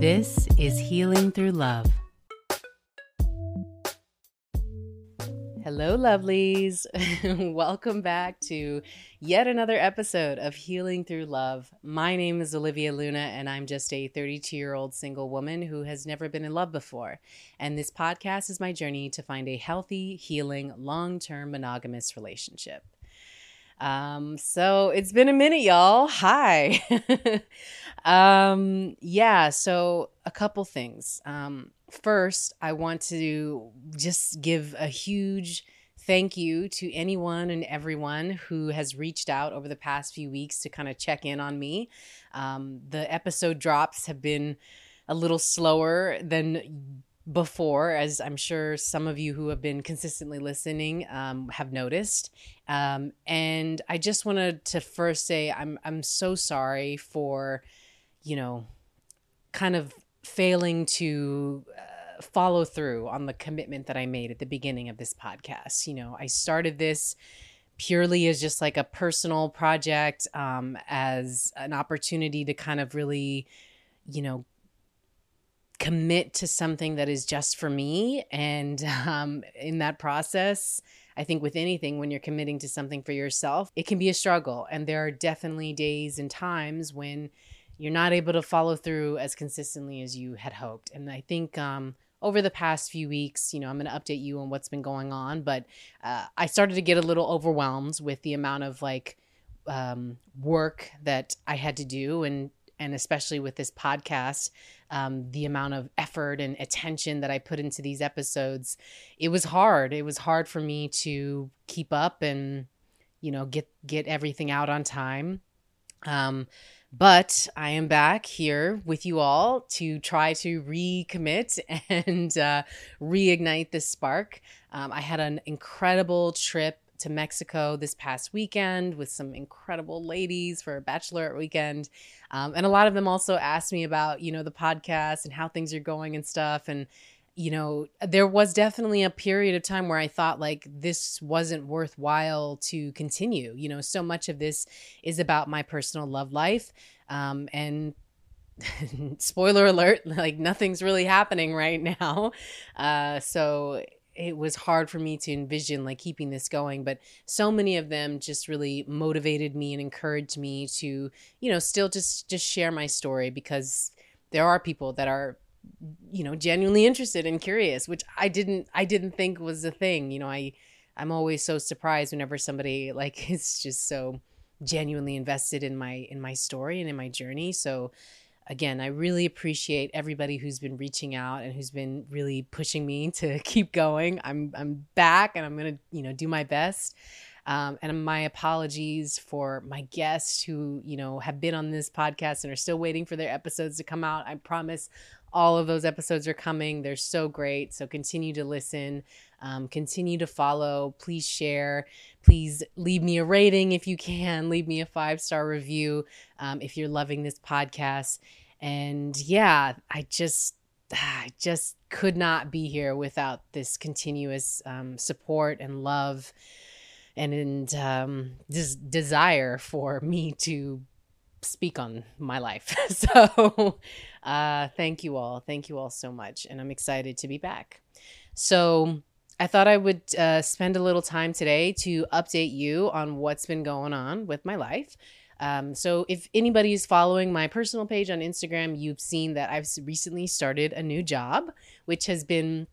This is Healing Through Love. Hello, lovelies. Welcome back to yet another episode of Healing Through Love. My name is Olivia Luna, and I'm just a 32 year old single woman who has never been in love before. And this podcast is my journey to find a healthy, healing, long term monogamous relationship. Um, so it's been a minute, y'all. Hi. um, yeah, so a couple things. Um, first, I want to just give a huge thank you to anyone and everyone who has reached out over the past few weeks to kind of check in on me. Um, the episode drops have been a little slower than before, as I'm sure some of you who have been consistently listening um, have noticed. Um, and I just wanted to first say I'm I'm so sorry for, you know, kind of failing to. Uh, follow through on the commitment that I made at the beginning of this podcast. You know, I started this purely as just like a personal project, um, as an opportunity to kind of really, you know, commit to something that is just for me. And um, in that process, I think with anything, when you're committing to something for yourself, it can be a struggle. And there are definitely days and times when you're not able to follow through as consistently as you had hoped. And I think um, over the past few weeks, you know, I'm going to update you on what's been going on, but uh, I started to get a little overwhelmed with the amount of like um, work that I had to do and and especially with this podcast, um, the amount of effort and attention that I put into these episodes, it was hard. It was hard for me to keep up and, you know, get get everything out on time. Um, but I am back here with you all to try to recommit and uh, reignite this spark. Um, I had an incredible trip to Mexico this past weekend with some incredible ladies for a bachelorette weekend. Um, and a lot of them also asked me about, you know, the podcast and how things are going and stuff. And, you know, there was definitely a period of time where I thought like this wasn't worthwhile to continue. You know, so much of this is about my personal love life. Um, and spoiler alert, like nothing's really happening right now. Uh, so it was hard for me to envision like keeping this going but so many of them just really motivated me and encouraged me to you know still just just share my story because there are people that are you know genuinely interested and curious which i didn't i didn't think was a thing you know i i'm always so surprised whenever somebody like is just so genuinely invested in my in my story and in my journey so again, I really appreciate everybody who's been reaching out and who's been really pushing me to keep going. I'm I'm back and I'm gonna you know do my best. Um, and my apologies for my guests who you know have been on this podcast and are still waiting for their episodes to come out. I promise all of those episodes are coming. They're so great. So continue to listen, um, continue to follow. Please share. Please leave me a rating if you can. Leave me a five star review um, if you're loving this podcast. And yeah, I just I just could not be here without this continuous um, support and love and, and um, this desire for me to speak on my life. so, uh, thank you all. Thank you all so much. And I'm excited to be back. So, I thought I would uh, spend a little time today to update you on what's been going on with my life. Um, so, if anybody is following my personal page on Instagram, you've seen that I've recently started a new job, which has been,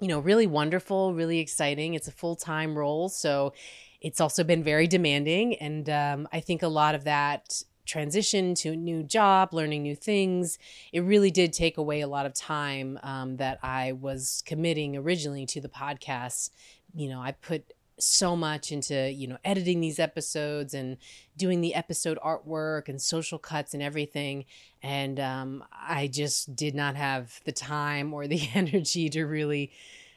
you know, really wonderful, really exciting. It's a full time role. So, it's also been very demanding. And um, I think a lot of that transition to a new job, learning new things, it really did take away a lot of time um, that I was committing originally to the podcast. You know, I put so much into you know editing these episodes and doing the episode artwork and social cuts and everything. And um, i just did not have the time or the energy to really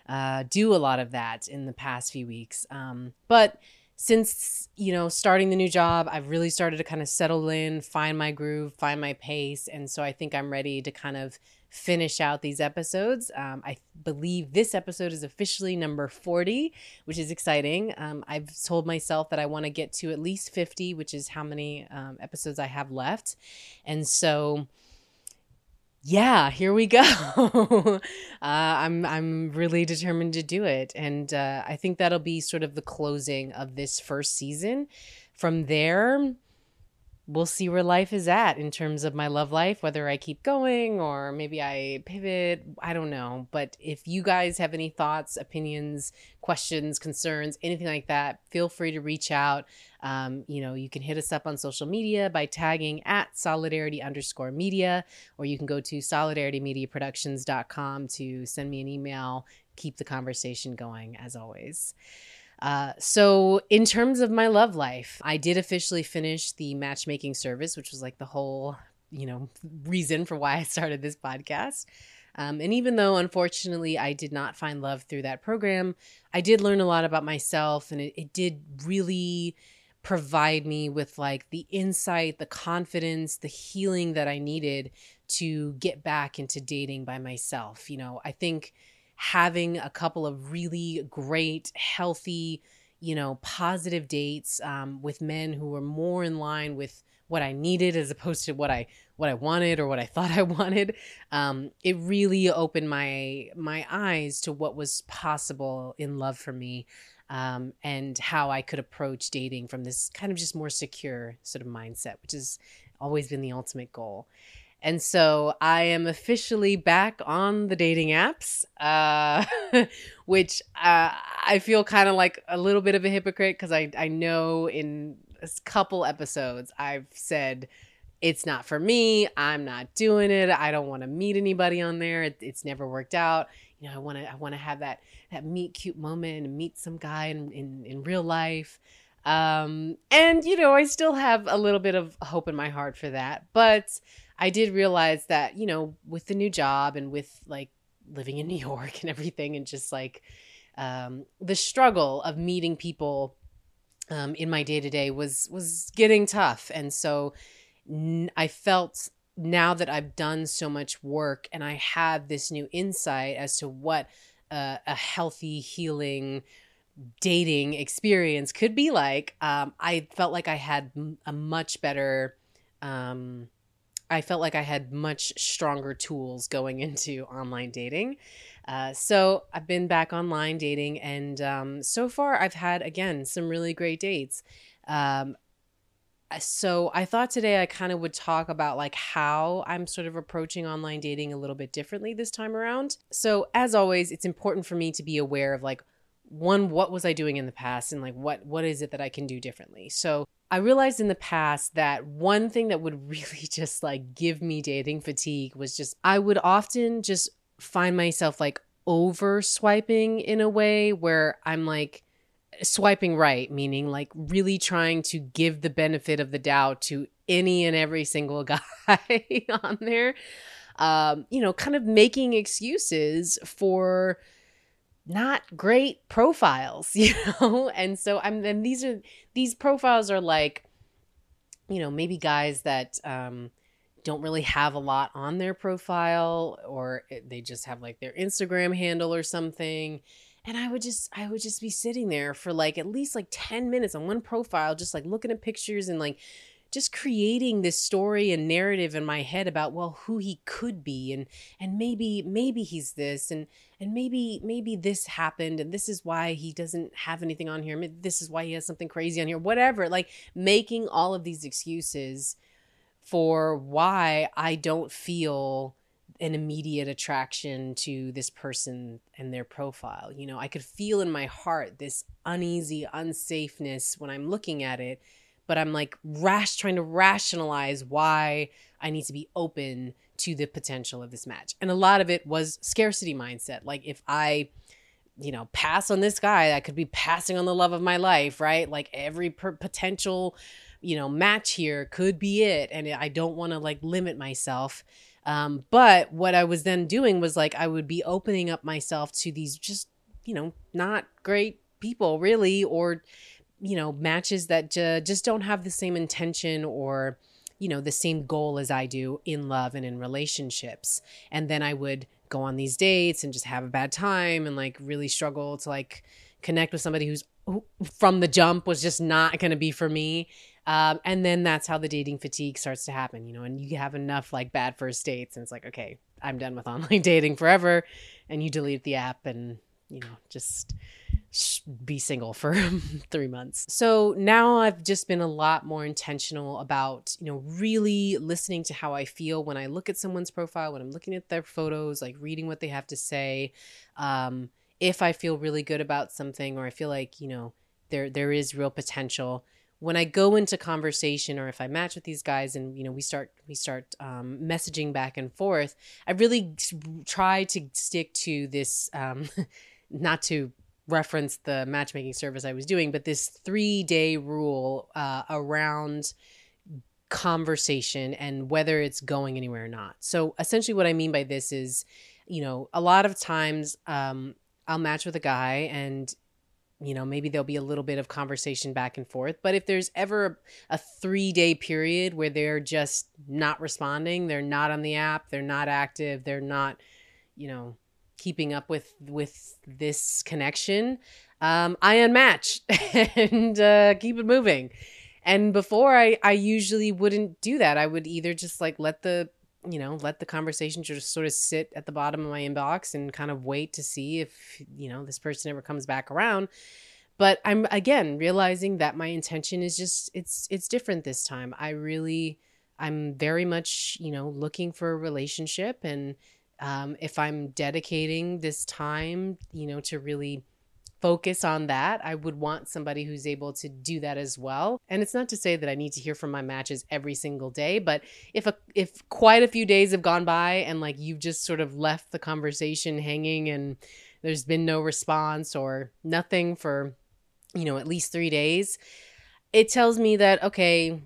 uh, do a lot of that in the past few weeks. Um, but since you know starting the new job i've really started to kind of settle in find my groove find my pace. And so i think i'm ready to kind of finish out these episodes um, i believe this episode is officially number 40 which is exciting um, i've told myself that i want to get to at least 50 which is how many um, episodes i have left and so yeah, here we go. uh, I'm I'm really determined to do it, and uh, I think that'll be sort of the closing of this first season. From there, we'll see where life is at in terms of my love life, whether I keep going or maybe I pivot. I don't know. But if you guys have any thoughts, opinions, questions, concerns, anything like that, feel free to reach out. Um, you know, you can hit us up on social media by tagging at solidarity underscore media, or you can go to solidaritymediaproductions.com to send me an email. Keep the conversation going as always. Uh, so, in terms of my love life, I did officially finish the matchmaking service, which was like the whole, you know, reason for why I started this podcast. Um, and even though, unfortunately, I did not find love through that program, I did learn a lot about myself, and it, it did really provide me with like the insight, the confidence, the healing that I needed to get back into dating by myself. You know, I think having a couple of really great, healthy, you know, positive dates um, with men who were more in line with what I needed as opposed to what I what I wanted or what I thought I wanted. Um, it really opened my my eyes to what was possible in love for me, um, and how I could approach dating from this kind of just more secure sort of mindset, which has always been the ultimate goal. And so I am officially back on the dating apps, uh, which uh, I feel kind of like a little bit of a hypocrite because I, I know in a couple episodes I've said it's not for me. I'm not doing it. I don't want to meet anybody on there. It, it's never worked out. You know, I want to I want to have that that meet cute moment and meet some guy in in, in real life. Um, and you know, I still have a little bit of hope in my heart for that, but I did realize that, you know, with the new job and with like living in New York and everything, and just like um, the struggle of meeting people um, in my day to day was was getting tough, and so n- I felt now that I've done so much work and I have this new insight as to what uh, a healthy, healing dating experience could be like, um, I felt like I had a much better um, I felt like I had much stronger tools going into online dating. Uh, so I've been back online dating, and um, so far I've had again some really great dates. Um, so I thought today I kind of would talk about like how I'm sort of approaching online dating a little bit differently this time around. So as always, it's important for me to be aware of like one what was I doing in the past and like what what is it that I can do differently. So I realized in the past that one thing that would really just like give me dating fatigue was just I would often just find myself like over swiping in a way where I'm like swiping right, meaning like really trying to give the benefit of the doubt to any and every single guy on there. Um, you know, kind of making excuses for not great profiles, you know? And so I'm then these are these profiles are like, you know, maybe guys that um don't really have a lot on their profile or they just have like their Instagram handle or something. And I would just I would just be sitting there for like at least like 10 minutes on one profile just like looking at pictures and like just creating this story and narrative in my head about well who he could be and and maybe maybe he's this and and maybe maybe this happened and this is why he doesn't have anything on here this is why he has something crazy on here whatever like making all of these excuses for why I don't feel an immediate attraction to this person and their profile. You know, I could feel in my heart this uneasy unsafeness when I'm looking at it but I'm like rash trying to rationalize why I need to be open to the potential of this match. And a lot of it was scarcity mindset. Like if I you know, pass on this guy, I could be passing on the love of my life, right? Like every per- potential, you know, match here could be it. And I don't want to like limit myself. Um, but what I was then doing was like, I would be opening up myself to these just, you know, not great people really, or you know, matches that just don't have the same intention or, you know, the same goal as I do in love and in relationships. And then I would go on these dates and just have a bad time and like really struggle to like connect with somebody who's who, from the jump was just not going to be for me. Um, and then that's how the dating fatigue starts to happen, you know, and you have enough like bad first dates and it's like, okay, I'm done with online dating forever. And you delete the app and, you know, just be single for three months. So now I've just been a lot more intentional about, you know, really listening to how I feel when I look at someone's profile, when I'm looking at their photos, like reading what they have to say. Um, if I feel really good about something or I feel like, you know, there there is real potential when I go into conversation or if I match with these guys and you know we start we start um, messaging back and forth, I really try to stick to this, um, not to reference the matchmaking service I was doing, but this three day rule uh, around conversation and whether it's going anywhere or not. So essentially, what I mean by this is, you know, a lot of times um, I'll match with a guy and you know, maybe there'll be a little bit of conversation back and forth. But if there's ever a three day period where they're just not responding, they're not on the app, they're not active, they're not, you know, keeping up with with this connection, um, I unmatch and uh, keep it moving. And before I, I usually wouldn't do that. I would either just like let the you know, let the conversation just sort of sit at the bottom of my inbox and kind of wait to see if, you know, this person ever comes back around. But I'm again realizing that my intention is just it's it's different this time. I really I'm very much, you know, looking for a relationship and um, if I'm dedicating this time, you know, to really focus on that. I would want somebody who's able to do that as well. And it's not to say that I need to hear from my matches every single day, but if a if quite a few days have gone by and like you've just sort of left the conversation hanging and there's been no response or nothing for you know at least 3 days, it tells me that okay,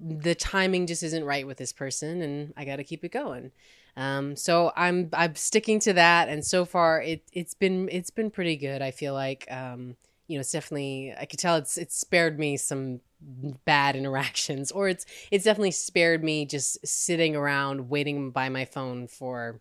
the timing just isn't right with this person and I got to keep it going. Um, so I'm I'm sticking to that, and so far it it's been it's been pretty good. I feel like um, you know it's definitely I could tell it's it's spared me some bad interactions, or it's it's definitely spared me just sitting around waiting by my phone for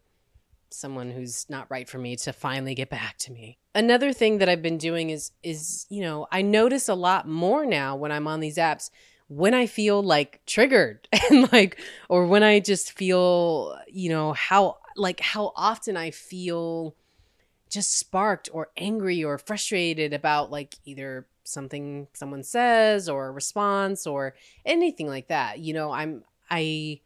someone who's not right for me to finally get back to me. Another thing that I've been doing is is you know I notice a lot more now when I'm on these apps when I feel like triggered and like, or when I just feel, you know, how, like, how often I feel just sparked or angry or frustrated about like either something someone says or a response or anything like that. You know, I'm, I,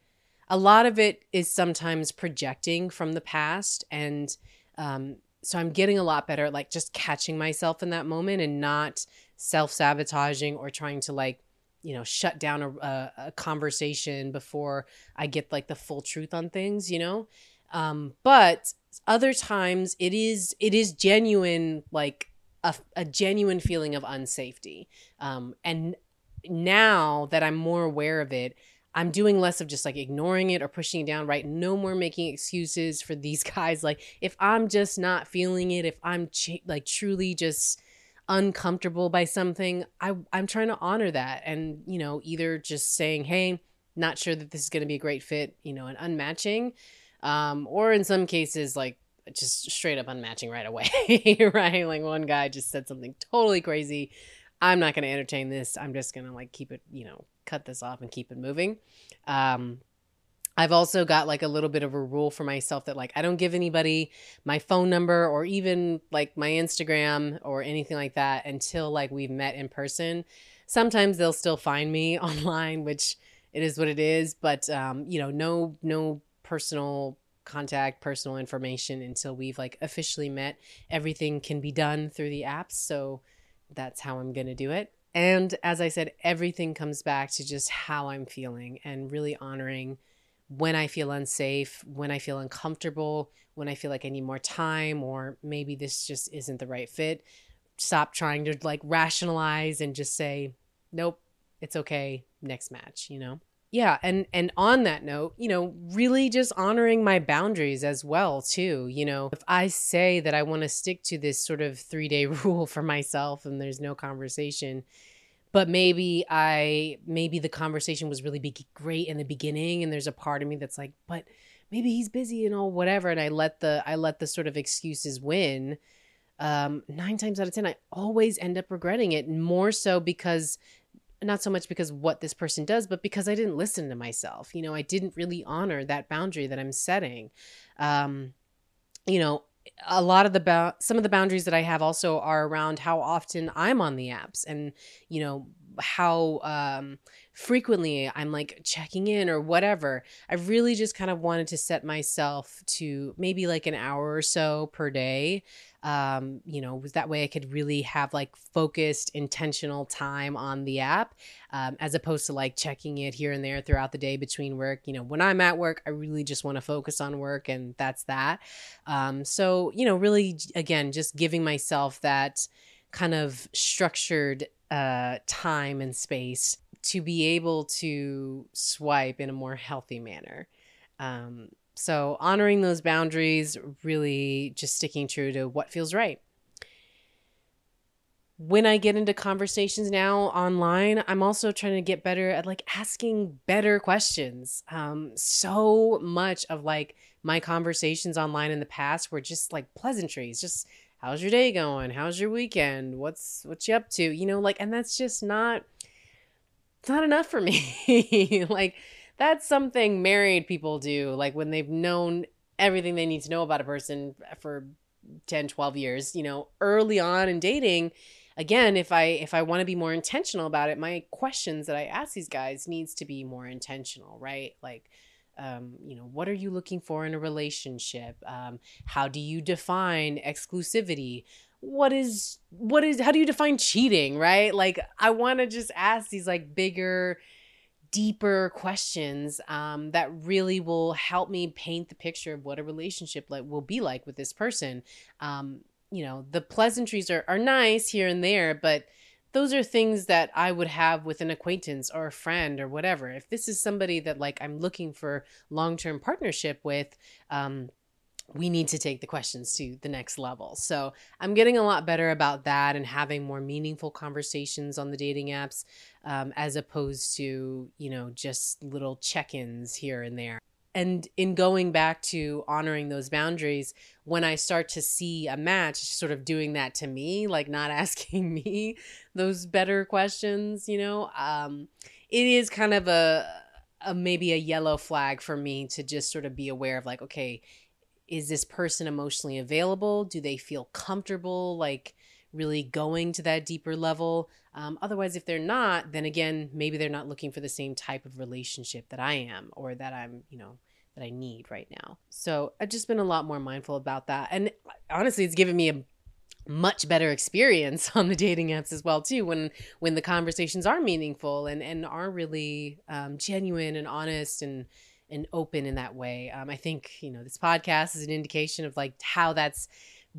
a lot of it is sometimes projecting from the past and, um, so I'm getting a lot better at like just catching myself in that moment and not self sabotaging or trying to like you know shut down a, a, a, conversation before i get like the full truth on things you know? Um but other times it is it is genuine like a, a genuine feeling of unsafety. Um and now that i'm more aware of it i'm doing less of just like ignoring it or pushing it down right? No more making excuses for these guys. Like if i'm just not feeling it if i'm ch- like truly just uncomfortable by something, I I'm trying to honor that and, you know, either just saying, "Hey, not sure that this is going to be a great fit," you know, and unmatching um or in some cases like just straight up unmatching right away, right? Like one guy just said something totally crazy. I'm not going to entertain this. I'm just going to like keep it, you know, cut this off and keep it moving. Um I've also got like a little bit of a rule for myself that like I don't give anybody my phone number or even like my Instagram or anything like that until like we've met in person. Sometimes they'll still find me online, which it is what it is, but um, you know, no no personal contact, personal information until we've like officially met. Everything can be done through the apps, so that's how I'm going to do it. And as I said, everything comes back to just how I'm feeling and really honoring when I feel unsafe, when I feel uncomfortable, when I feel like I need more time, or maybe this just isn't the right fit. Stop trying to like rationalize and just say, nope, it's okay, next match, you know? Yeah, and and on that note, you know, really just honoring my boundaries as well too, you know. If I say that I want to stick to this sort of 3-day rule for myself and there's no conversation, but maybe I maybe the conversation was really great in the beginning and there's a part of me that's like but maybe he's busy and all whatever and I let the I let the sort of excuses win um 9 times out of 10 I always end up regretting it more so because not so much because what this person does, but because I didn't listen to myself. You know, I didn't really honor that boundary that I'm setting. Um, you know, a lot of the ba- some of the boundaries that I have also are around how often I'm on the apps and you know how um, frequently I'm like checking in or whatever. I really just kind of wanted to set myself to maybe like an hour or so per day. Um, you know, that way I could really have like focused, intentional time on the app, um, as opposed to like checking it here and there throughout the day between work. You know, when I'm at work, I really just want to focus on work, and that's that. Um, so, you know, really, again, just giving myself that kind of structured uh, time and space to be able to swipe in a more healthy manner. Um, so, honoring those boundaries, really just sticking true to what feels right. When I get into conversations now online, I'm also trying to get better at like asking better questions. Um, so much of like my conversations online in the past were just like pleasantries, just how's your day going? How's your weekend? What's what you up to? You know like and that's just not not enough for me. Like that's something married people do like when they've known everything they need to know about a person for 10 12 years you know early on in dating again if i if i want to be more intentional about it my questions that i ask these guys needs to be more intentional right? Like um, you know what are you looking for in a relationship? Um, how do you define exclusivity? What is what is how do you define cheating right? Like i want to just ask these like bigger deeper questions um, that really will help me paint the picture of what a relationship like will be like with this person. Um, you know the pleasantries are, are nice here and there but those are things that I would have with an acquaintance or a friend or whatever. If this is somebody that like I'm looking for long-term partnership with, um, we need to take the questions to the next level. So I'm getting a lot better about that and having more meaningful conversations on the dating apps um, as opposed to, you know, just little check ins here and there and in going back to honoring those boundaries when i start to see a match sort of doing that to me like not asking me those better questions you know um it is kind of a, a maybe a yellow flag for me to just sort of be aware of like okay is this person emotionally available? Do they feel comfortable like really going to that deeper level? Um, otherwise if they're not then again maybe they're not looking for the same type of relationship that i am or that i'm you know that I need right now. So I've just been a lot more mindful about that. And honestly, it's given me a much better experience on the dating apps as well too when when the conversations are meaningful and and are really um, genuine and honest and and open in that way um, i think you know this podcast is an indication of like how that's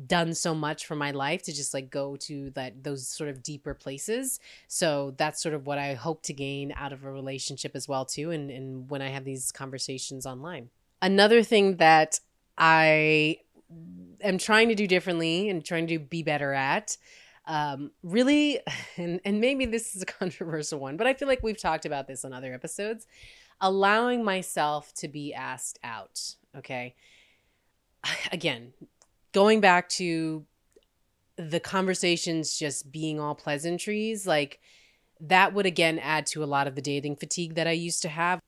done so much for my life to just like go to that those sort of deeper places. So that's sort of what i hope to gain out of a relationship as well too and, and when i have these conversations online. Another thing that i am trying to do differently and trying to be better at um, really and, and maybe this is a controversial one but i feel like we've talked about this on other episodes allowing myself to be asked out okay? Again going back to the conversations just being all pleasantries, like that would again add to a lot of the dating fatigue that I used to have.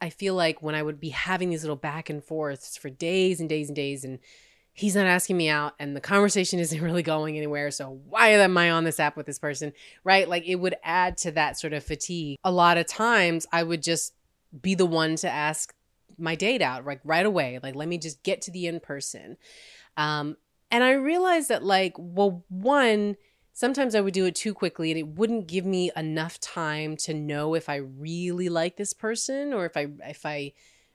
I feel like when I would be having these little back and forths for days and days and days, and he's not asking me out, and the conversation isn't really going anywhere. So, why am I on this app with this person? Right? Like, it would add to that sort of fatigue. A lot of times, I would just be the one to ask my date out, like right away. Like, let me just get to the in person. Um, and I realized that, like, well, one, sometimes I would do it too quickly and it wouldn't give me enough time to know if I really like this person or if I, if I,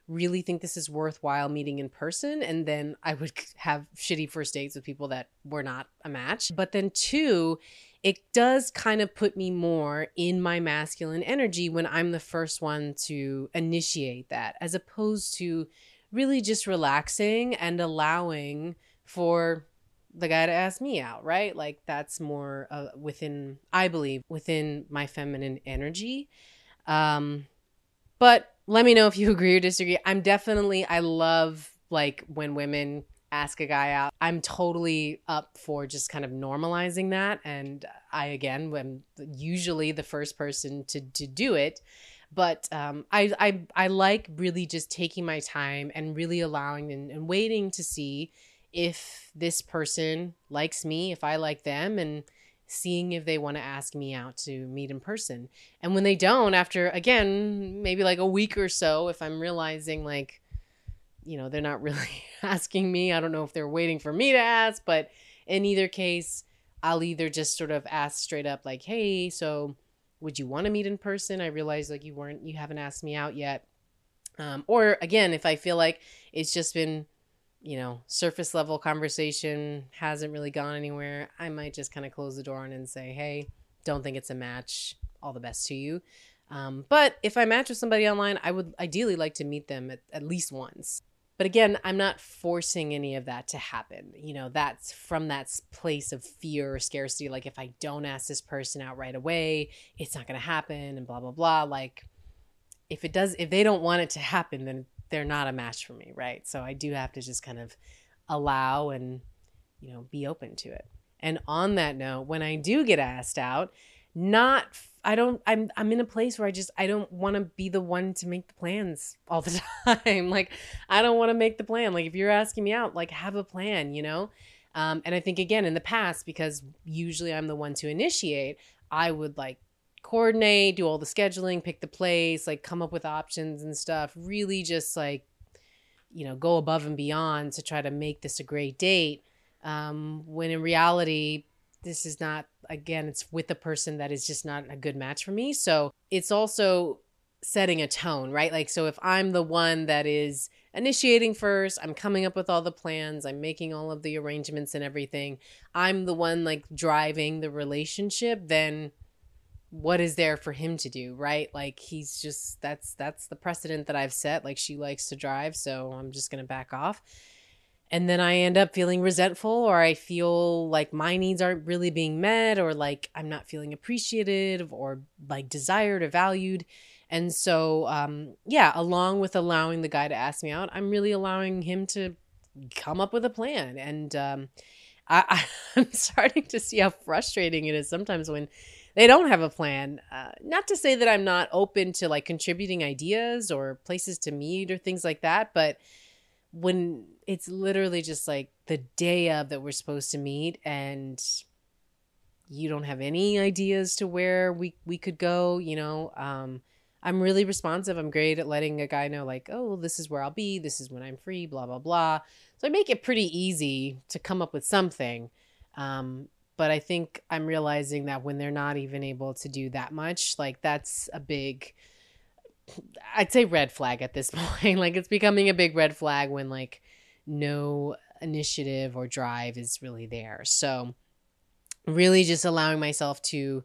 really think this is worthwhile meeting in person and then I would have shitty first dates with people that were not a match. But then two, it does kind of put me more in my masculine energy when I'm the first one to initiate that as opposed to really just relaxing and allowing for the guy to ask me out, right? Like that's more uh, within, I believe, within my feminine energy. Um, but let me know if you agree or disagree. I'm definitely, I love like when women ask a guy out. I'm totally up for just kind of normalizing that. And I, again, am usually the first person to, to do it. But um, I, I, I like really just taking my time and really allowing and, and waiting to see if this person likes me, if I like them, and seeing if they want to ask me out to meet in person. And when they don't, after again, maybe like a week or so, if I'm realizing like, you know, they're not really asking me, I don't know if they're waiting for me to ask, but in either case, I'll either just sort of ask straight up, like, hey, so would you want to meet in person? I realize like you weren't, you haven't asked me out yet. Um, or again, if I feel like it's just been, you know, surface level conversation hasn't really gone anywhere, I might just kind of close the door on and say, hey, don't think it's a match. All the best to you. Um, but if I match with somebody online, I would ideally like to meet them at, at least once. But again, I'm not forcing any of that to happen. You know, that's from that place of fear or scarcity. Like, if I don't ask this person out right away, it's not going to happen and blah, blah, blah. Like, if it does, if they don't want it to happen, then they're not a match for me. Right. So I do have to just kind of allow and, you know, be open to it. And on that note, when I do get asked out, not I don't I'm I'm in a place where I just I don't want to be the one to make the plans all the time. like I don't want to make the plan. Like if you're asking me out, like have a plan, you know? Um, and I think again in the past because usually I'm the one to initiate, I would like coordinate, do all the scheduling, pick the place, like come up with options and stuff. Really just like you know, go above and beyond to try to make this a great date. Um, when in reality, this is not again it's with a person that is just not a good match for me so it's also setting a tone right like so if i'm the one that is initiating first i'm coming up with all the plans i'm making all of the arrangements and everything i'm the one like driving the relationship then what is there for him to do right like he's just that's that's the precedent that i've set like she likes to drive so i'm just going to back off and then I end up feeling resentful or I feel like my needs aren't really being met or like I'm not feeling appreciated or like desired or valued. And so, um, yeah, along with allowing the guy to ask me out, I'm really allowing him to come up with a plan. And um, I, I'm starting to see how frustrating it is sometimes when they don't have a plan. Uh, not to say that I'm not open to like contributing ideas or places to meet or things like that, but when it's literally just like the day of that we're supposed to meet and you don't have any ideas to where we we could go you know um i'm really responsive. I'm great at letting a guy know like oh this is where i'll be. This is when i'm free blah blah blah. So i make it pretty easy to come up with something. Um but i think i'm realizing that when they're not even able to do that much like that's a big I'd say red flag at this point. like it's becoming a big red flag when like no initiative or drive is really there. So really just allowing myself to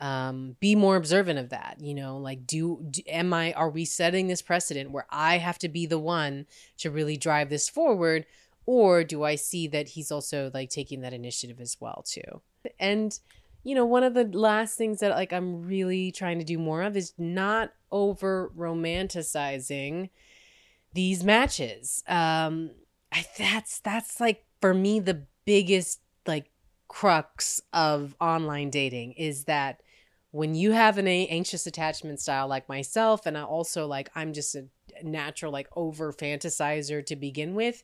um, be more observant of that you know like do, do am i are we setting this precedent where i have to be the one to really drive this forward or do i see that he's also like taking that initiative as well too and you know, one of the last things that like I'm really trying to do more of is not over romanticizing these matches. Um I, that's that's like for me the biggest like crux of online dating is that when you have an anxious attachment style like myself and I also like I'm just a natural like over fantasizer to begin with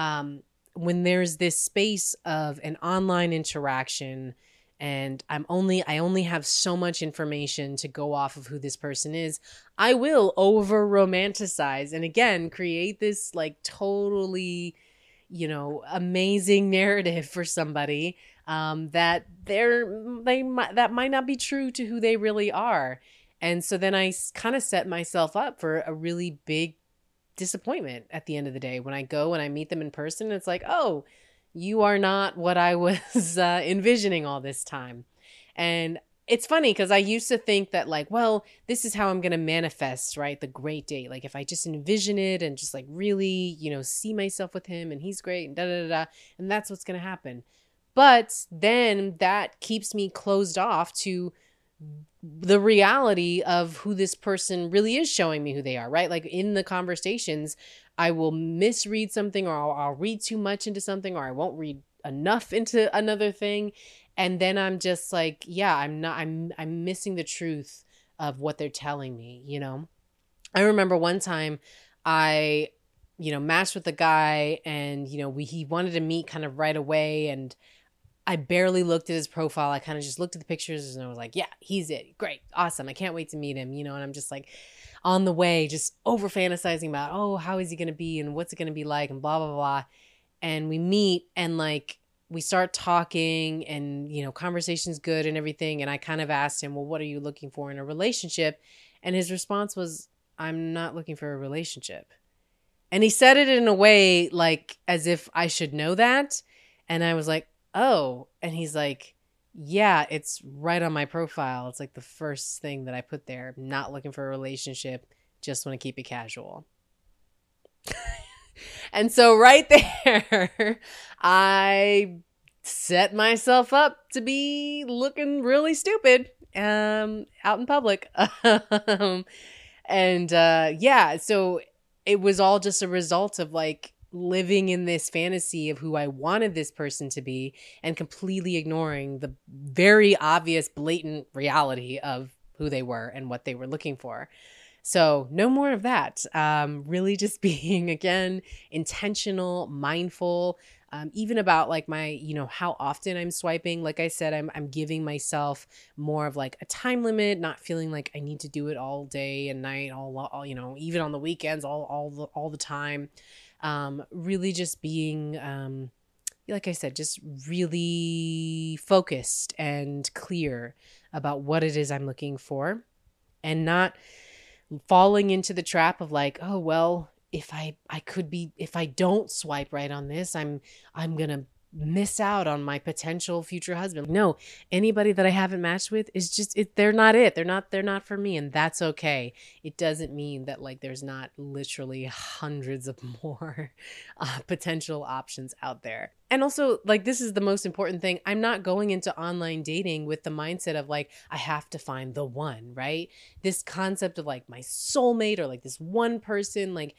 um when there's this space of an online interaction and I'm only I only have so much information to go off of who this person is. I will over romanticize and again create this like totally you know amazing narrative for somebody um, that they're they might that might not be true to who they really are. And so then I kind of set myself up for a really big disappointment at the end of the day when I go and I meet them in person. It's like, oh, you are not what I was uh, envisioning all this time. And it's funny because I used to think that, like, well, this is how I'm going to manifest, right? The great date. Like, if I just envision it and just like really, you know, see myself with him and he's great and da da da, da and that's what's going to happen. But then that keeps me closed off to the reality of who this person really is showing me who they are, right? Like in the conversations, I will misread something or I'll, I'll read too much into something or I won't read enough into another thing and then I'm just like, yeah, I'm not I'm I'm missing the truth of what they're telling me, you know. I remember one time I you know matched with a guy and you know we he wanted to meet kind of right away and I barely looked at his profile. I kind of just looked at the pictures and I was like, yeah, he's it. Great. Awesome. I can't wait to meet him, you know, and I'm just like on the way just over fantasizing about, "Oh, how is he going to be and what's it going to be like and blah blah blah." And we meet and like we start talking and you know conversation's good and everything and i kind of asked him well what are you looking for in a relationship and his response was i'm not looking for a relationship and he said it in a way like as if i should know that and i was like oh and he's like yeah it's right on my profile. It's like the first thing that i put there. I'm not looking for a relationship. Just want to keep it casual. And so right there, I set myself up to be looking really stupid um out in public. um, and uh yeah, so it was all just a result of like living in this fantasy of who I wanted this person to be and completely ignoring the very obvious blatant reality of who they were and what they were looking for. So, no more of that. Um, really, just being again intentional, mindful, um, even about like my, you know, how often I'm swiping. Like I said, I'm I'm giving myself more of like a time limit, not feeling like I need to do it all day and night, all, all you know, even on the weekends, all all the, all the time. Um, really, just being. Um, like I said, just really focused and clear about what it is I'm looking for and not falling into the trap of like, oh well, if I I could be if I don't swipe right on this, I'm I'm going to miss out on my potential future husband. No, anybody that I haven't matched with is just it, they're not it. They're not they're not for me and that's okay. It doesn't mean that like there's not literally hundreds of more uh, potential options out there. And also like this is the most important thing. I'm not going into online dating with the mindset of like I have to find the one, right? This concept of like my soulmate or like this one person like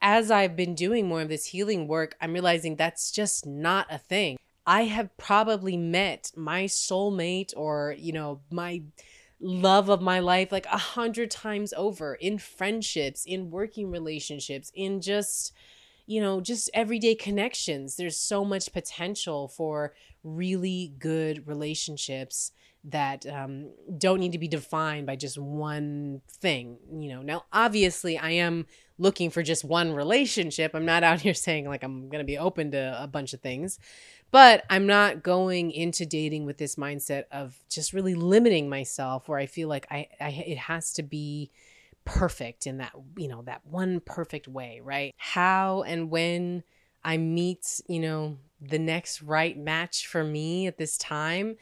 as I've been doing more of this healing work, I'm realizing that's just not a thing. I have probably met my soulmate or, you know, my love of my life like a hundred times over in friendships, in working relationships, in just, you know, just everyday connections. There's so much potential for really good relationships that um, don't need to be defined by just one thing. You know, now obviously I am looking for just one relationship. I'm not out here saying like I'm going to be open to a bunch of things, but I'm not going into dating with this mindset of just really limiting myself where I feel like I, I it has to be perfect in that, you know, that one perfect way, right? How and when I meet, you know, the next right match for me at this time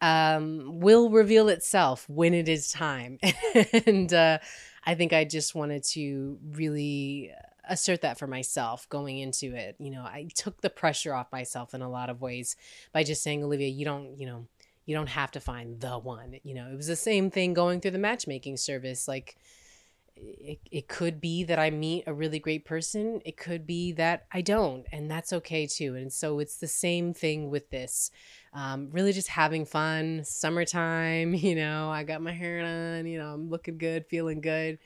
um, will reveal itself when it is time. and uh, I think I just wanted to really uh, assert that for myself going into it. You know, I took the pressure off myself in a lot of ways by just saying, Olivia, you don't, you know, you don't have to find the one. You know, it was the same thing going through the matchmaking service. Like, it, it could be that I meet a really great person. It could be that I don't, and that's okay too. And so it's the same thing with this. Um, really just having fun, summertime, you know, I got my hair on, you know, I'm looking good, feeling good.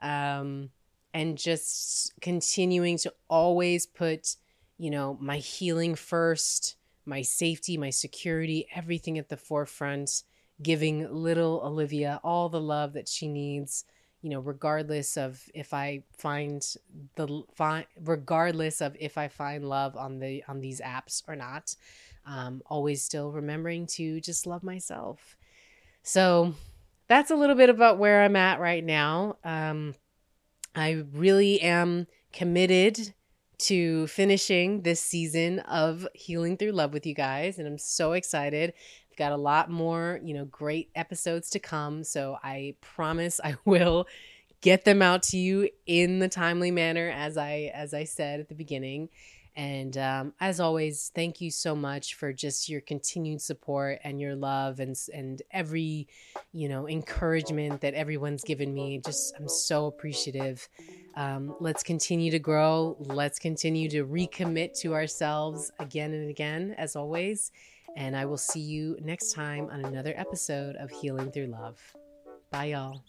Um, and just continuing to always put, you know, my healing first, my safety, my security, everything at the forefront, giving little Olivia all the love that she needs you know regardless of if i find the find regardless of if i find love on the on these apps or not um, always still remembering to just love myself. So that's a little bit about where i'm at right now. Um, i really am committed to finishing this season of healing through love with you guys and i'm so excited got a lot more, you know, great episodes to come. So I promise I will get them out to you in the timely manner as I as I said at the beginning. And um, as always, thank you so much for just your continued support and your love and and every, you know, encouragement that everyone's given me. Just I'm so appreciative. Um, let's continue to grow. Let's continue to recommit to ourselves again and again, as always. And I will see you next time on another episode of Healing Through Love. Bye, y'all.